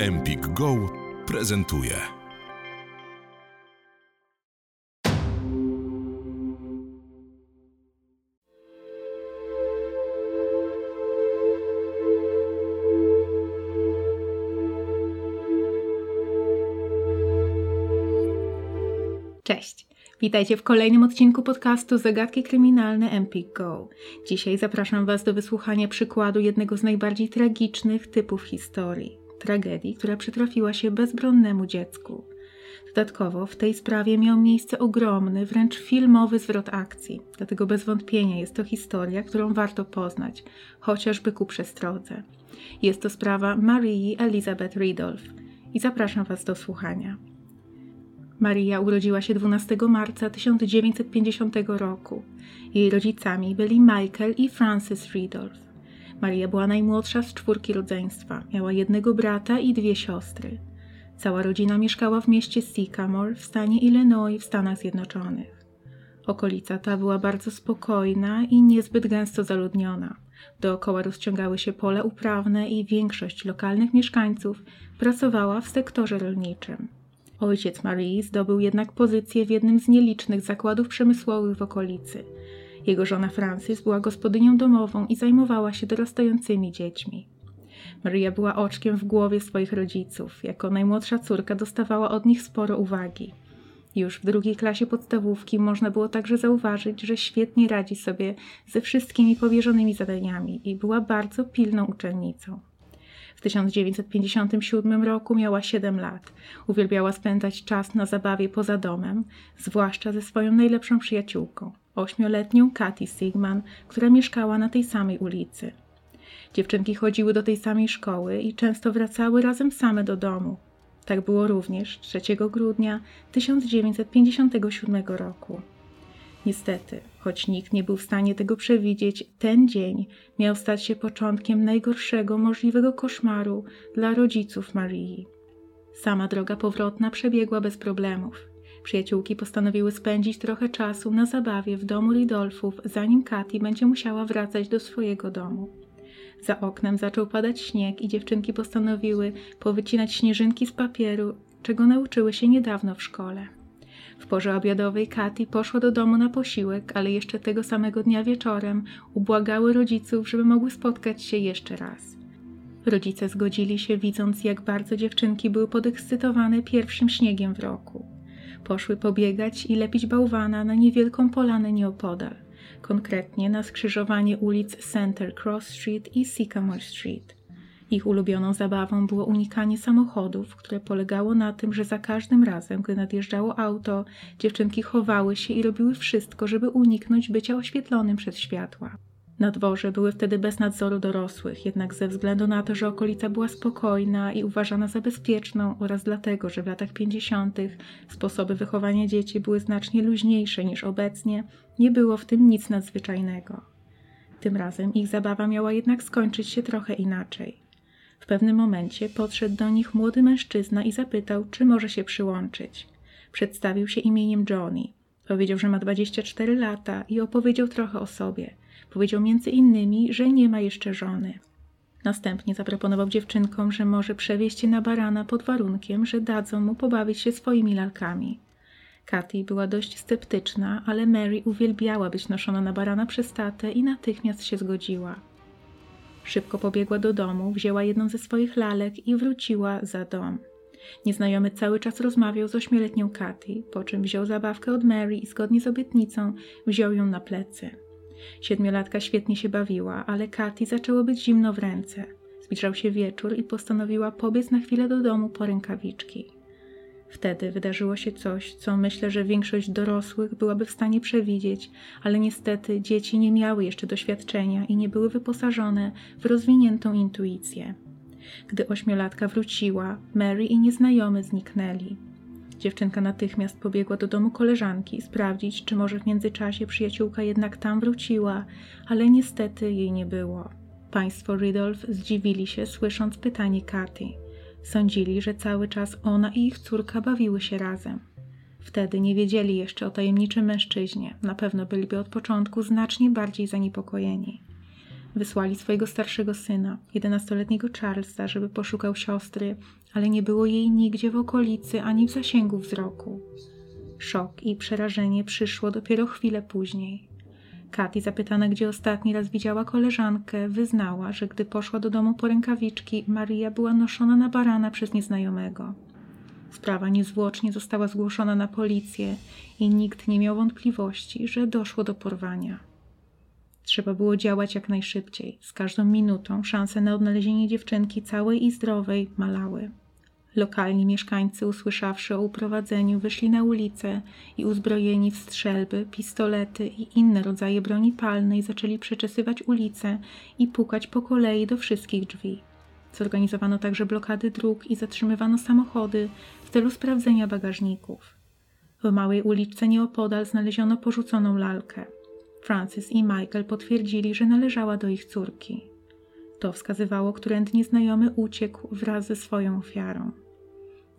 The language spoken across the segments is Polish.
Empik Go prezentuje. Cześć. Witajcie w kolejnym odcinku podcastu Zagadki kryminalne Empik Go. Dzisiaj zapraszam Was do wysłuchania przykładu jednego z najbardziej tragicznych typów historii tragedii, która przytrafiła się bezbronnemu dziecku. Dodatkowo w tej sprawie miał miejsce ogromny, wręcz filmowy zwrot akcji, dlatego bez wątpienia jest to historia, którą warto poznać, chociażby ku przestrodze. Jest to sprawa Marii Elizabeth Ridolf i zapraszam Was do słuchania. Maria urodziła się 12 marca 1950 roku. Jej rodzicami byli Michael i Frances Ridolf. Maria była najmłodsza z czwórki rodzeństwa. Miała jednego brata i dwie siostry. Cała rodzina mieszkała w mieście Sycamore w stanie Illinois w Stanach Zjednoczonych. Okolica ta była bardzo spokojna i niezbyt gęsto zaludniona. Dookoła rozciągały się pola uprawne i większość lokalnych mieszkańców pracowała w sektorze rolniczym. Ojciec Marii zdobył jednak pozycję w jednym z nielicznych zakładów przemysłowych w okolicy. Jego żona Francis była gospodynią domową i zajmowała się dorastającymi dziećmi. Maria była oczkiem w głowie swoich rodziców. Jako najmłodsza córka dostawała od nich sporo uwagi. Już w drugiej klasie podstawówki można było także zauważyć, że świetnie radzi sobie ze wszystkimi powierzonymi zadaniami i była bardzo pilną uczennicą. W 1957 roku miała 7 lat. Uwielbiała spędzać czas na zabawie poza domem, zwłaszcza ze swoją najlepszą przyjaciółką, ośmioletnią Katy Sigman, która mieszkała na tej samej ulicy. Dziewczynki chodziły do tej samej szkoły i często wracały razem same do domu. Tak było również 3 grudnia 1957 roku. Niestety, choć nikt nie był w stanie tego przewidzieć, ten dzień miał stać się początkiem najgorszego możliwego koszmaru dla rodziców Marii. Sama droga powrotna przebiegła bez problemów. Przyjaciółki postanowiły spędzić trochę czasu na zabawie w domu Ridolfów, zanim Katy będzie musiała wracać do swojego domu. Za oknem zaczął padać śnieg i dziewczynki postanowiły powycinać śnieżynki z papieru, czego nauczyły się niedawno w szkole. W porze obiadowej Katy poszła do domu na posiłek, ale jeszcze tego samego dnia wieczorem ubłagały rodziców, żeby mogły spotkać się jeszcze raz. Rodzice zgodzili się, widząc, jak bardzo dziewczynki były podekscytowane pierwszym śniegiem w roku. Poszły pobiegać i lepić bałwana na niewielką polanę nieopodal, konkretnie na skrzyżowanie ulic Center Cross Street i Sycamore Street. Ich ulubioną zabawą było unikanie samochodów, które polegało na tym, że za każdym razem, gdy nadjeżdżało auto, dziewczynki chowały się i robiły wszystko, żeby uniknąć bycia oświetlonym przez światła. Na dworze były wtedy bez nadzoru dorosłych, jednak ze względu na to, że okolica była spokojna i uważana za bezpieczną oraz dlatego, że w latach 50. sposoby wychowania dzieci były znacznie luźniejsze niż obecnie, nie było w tym nic nadzwyczajnego. Tym razem ich zabawa miała jednak skończyć się trochę inaczej. W pewnym momencie podszedł do nich młody mężczyzna i zapytał, czy może się przyłączyć. Przedstawił się imieniem Johnny. Powiedział, że ma 24 lata i opowiedział trochę o sobie. Powiedział między innymi, że nie ma jeszcze żony. Następnie zaproponował dziewczynkom, że może przewieźć je na barana pod warunkiem, że dadzą mu pobawić się swoimi lalkami. Katy była dość sceptyczna, ale Mary uwielbiała być noszona na barana przez tatę i natychmiast się zgodziła. Szybko pobiegła do domu, wzięła jedną ze swoich lalek i wróciła za dom. Nieznajomy cały czas rozmawiał z ośmioletnią Katy, po czym wziął zabawkę od Mary i zgodnie z obietnicą wziął ją na plecy. Siedmiolatka świetnie się bawiła, ale Katy zaczęło być zimno w ręce. Zbliżał się wieczór i postanowiła pobiec na chwilę do domu po rękawiczki. Wtedy wydarzyło się coś, co myślę, że większość dorosłych byłaby w stanie przewidzieć, ale niestety dzieci nie miały jeszcze doświadczenia i nie były wyposażone w rozwiniętą intuicję. Gdy ośmiolatka wróciła, Mary i nieznajomy zniknęli. Dziewczynka natychmiast pobiegła do domu koleżanki sprawdzić, czy może w międzyczasie przyjaciółka jednak tam wróciła, ale niestety jej nie było. Państwo Ridolf zdziwili się, słysząc pytanie Katy. Sądzili, że cały czas ona i ich córka bawiły się razem. Wtedy nie wiedzieli jeszcze o tajemniczym mężczyźnie, na pewno byliby od początku znacznie bardziej zaniepokojeni. Wysłali swojego starszego syna, 11-letniego Charlesa, żeby poszukał siostry, ale nie było jej nigdzie w okolicy ani w zasięgu wzroku. Szok i przerażenie przyszło dopiero chwilę później. Katy, zapytana, gdzie ostatni raz widziała koleżankę, wyznała, że gdy poszła do domu po rękawiczki, Maria była noszona na barana przez nieznajomego. Sprawa niezwłocznie została zgłoszona na policję i nikt nie miał wątpliwości, że doszło do porwania. Trzeba było działać jak najszybciej. Z każdą minutą szanse na odnalezienie dziewczynki całej i zdrowej malały. Lokalni mieszkańcy, usłyszawszy o uprowadzeniu, wyszli na ulicę i uzbrojeni w strzelby, pistolety i inne rodzaje broni palnej zaczęli przeczesywać ulice i pukać po kolei do wszystkich drzwi. Zorganizowano także blokady dróg i zatrzymywano samochody w celu sprawdzenia bagażników. W małej uliczce nieopodal znaleziono porzuconą lalkę. Francis i Michael potwierdzili, że należała do ich córki. To wskazywało, którędy nieznajomy uciekł wraz ze swoją ofiarą.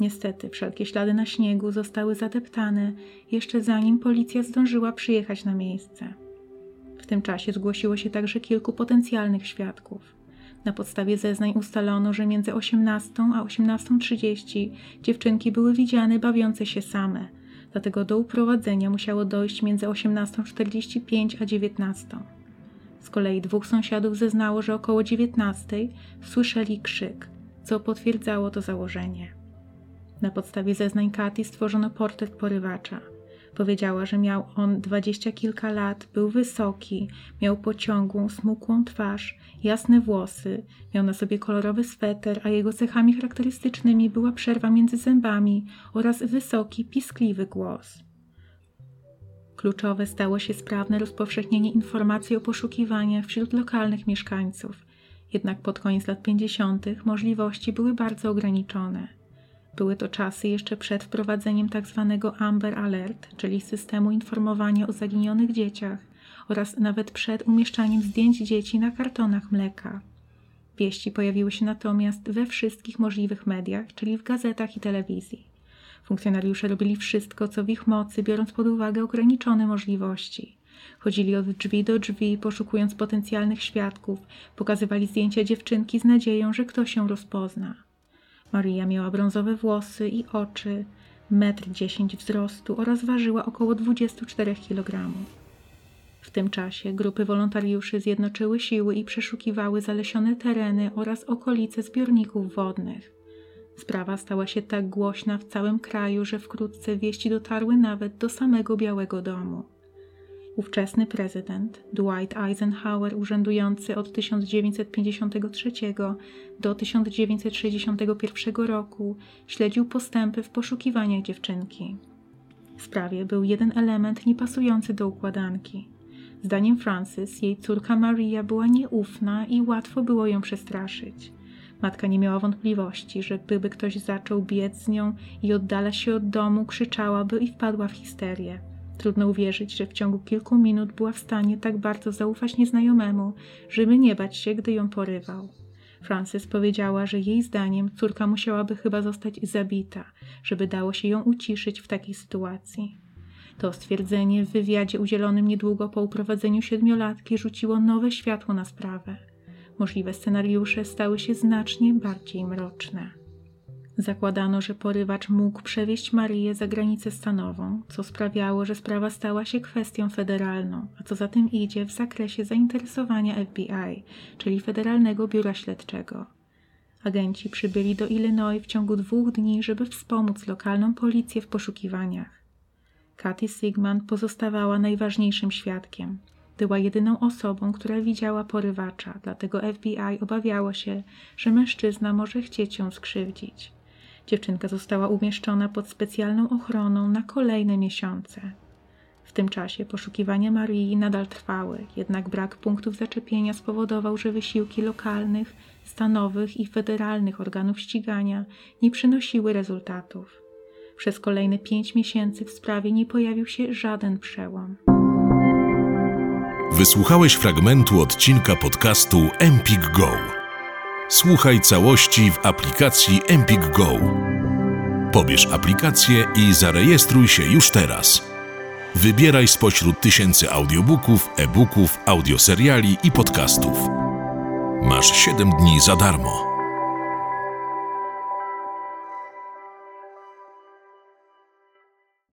Niestety, wszelkie ślady na śniegu zostały zadeptane jeszcze zanim policja zdążyła przyjechać na miejsce. W tym czasie zgłosiło się także kilku potencjalnych świadków. Na podstawie zeznań ustalono, że między 18 a 18.30 dziewczynki były widziane bawiące się same, dlatego do uprowadzenia musiało dojść między 18.45 a 19. Z kolei dwóch sąsiadów zeznało, że około 19 słyszeli krzyk, co potwierdzało to założenie. Na podstawie zeznań Katy stworzono portret porywacza. Powiedziała, że miał on dwadzieścia kilka lat, był wysoki, miał pociągłą, smukłą twarz, jasne włosy, miał na sobie kolorowy sweter, a jego cechami charakterystycznymi była przerwa między zębami oraz wysoki, piskliwy głos. Kluczowe stało się sprawne rozpowszechnienie informacji o poszukiwaniach wśród lokalnych mieszkańców. Jednak pod koniec lat 50. możliwości były bardzo ograniczone. Były to czasy jeszcze przed wprowadzeniem tzw. Tak Amber Alert, czyli systemu informowania o zaginionych dzieciach, oraz nawet przed umieszczaniem zdjęć dzieci na kartonach mleka. Wieści pojawiły się natomiast we wszystkich możliwych mediach, czyli w gazetach i telewizji. Funkcjonariusze robili wszystko, co w ich mocy, biorąc pod uwagę ograniczone możliwości. Chodzili od drzwi do drzwi, poszukując potencjalnych świadków, pokazywali zdjęcia dziewczynki z nadzieją, że ktoś ją rozpozna. Maria miała brązowe włosy i oczy, metr dziesięć wzrostu oraz ważyła około 24 kg. W tym czasie grupy wolontariuszy zjednoczyły siły i przeszukiwały zalesione tereny oraz okolice zbiorników wodnych. Sprawa stała się tak głośna w całym kraju, że wkrótce wieści dotarły nawet do samego Białego Domu. Ówczesny prezydent Dwight Eisenhower, urzędujący od 1953 do 1961 roku, śledził postępy w poszukiwaniach dziewczynki. W sprawie był jeden element niepasujący do układanki. Zdaniem Francis, jej córka Maria była nieufna i łatwo było ją przestraszyć. Matka nie miała wątpliwości, że gdyby ktoś zaczął biec z nią i oddala się od domu, krzyczałaby i wpadła w histerię. Trudno uwierzyć, że w ciągu kilku minut była w stanie tak bardzo zaufać nieznajomemu, żeby nie bać się, gdy ją porywał. Frances powiedziała, że jej zdaniem córka musiałaby chyba zostać zabita, żeby dało się ją uciszyć w takiej sytuacji. To stwierdzenie w wywiadzie udzielonym niedługo po uprowadzeniu siedmiolatki rzuciło nowe światło na sprawę. Możliwe scenariusze stały się znacznie bardziej mroczne. Zakładano, że porywacz mógł przewieźć Marię za granicę stanową, co sprawiało, że sprawa stała się kwestią federalną, a co za tym idzie w zakresie zainteresowania FBI, czyli Federalnego Biura Śledczego. Agenci przybyli do Illinois w ciągu dwóch dni, żeby wspomóc lokalną policję w poszukiwaniach. Kathy Sigman pozostawała najważniejszym świadkiem. Była jedyną osobą, która widziała porywacza, dlatego FBI obawiało się, że mężczyzna może chcieć ją skrzywdzić. Dziewczynka została umieszczona pod specjalną ochroną na kolejne miesiące. W tym czasie poszukiwania Marii nadal trwały, jednak brak punktów zaczepienia spowodował, że wysiłki lokalnych, stanowych i federalnych organów ścigania nie przynosiły rezultatów. Przez kolejne pięć miesięcy w sprawie nie pojawił się żaden przełom. Wysłuchałeś fragmentu odcinka podcastu Empik Go. Słuchaj całości w aplikacji Empik Go. Pobierz aplikację i zarejestruj się już teraz. Wybieraj spośród tysięcy audiobooków, e-booków, audioseriali i podcastów. Masz 7 dni za darmo.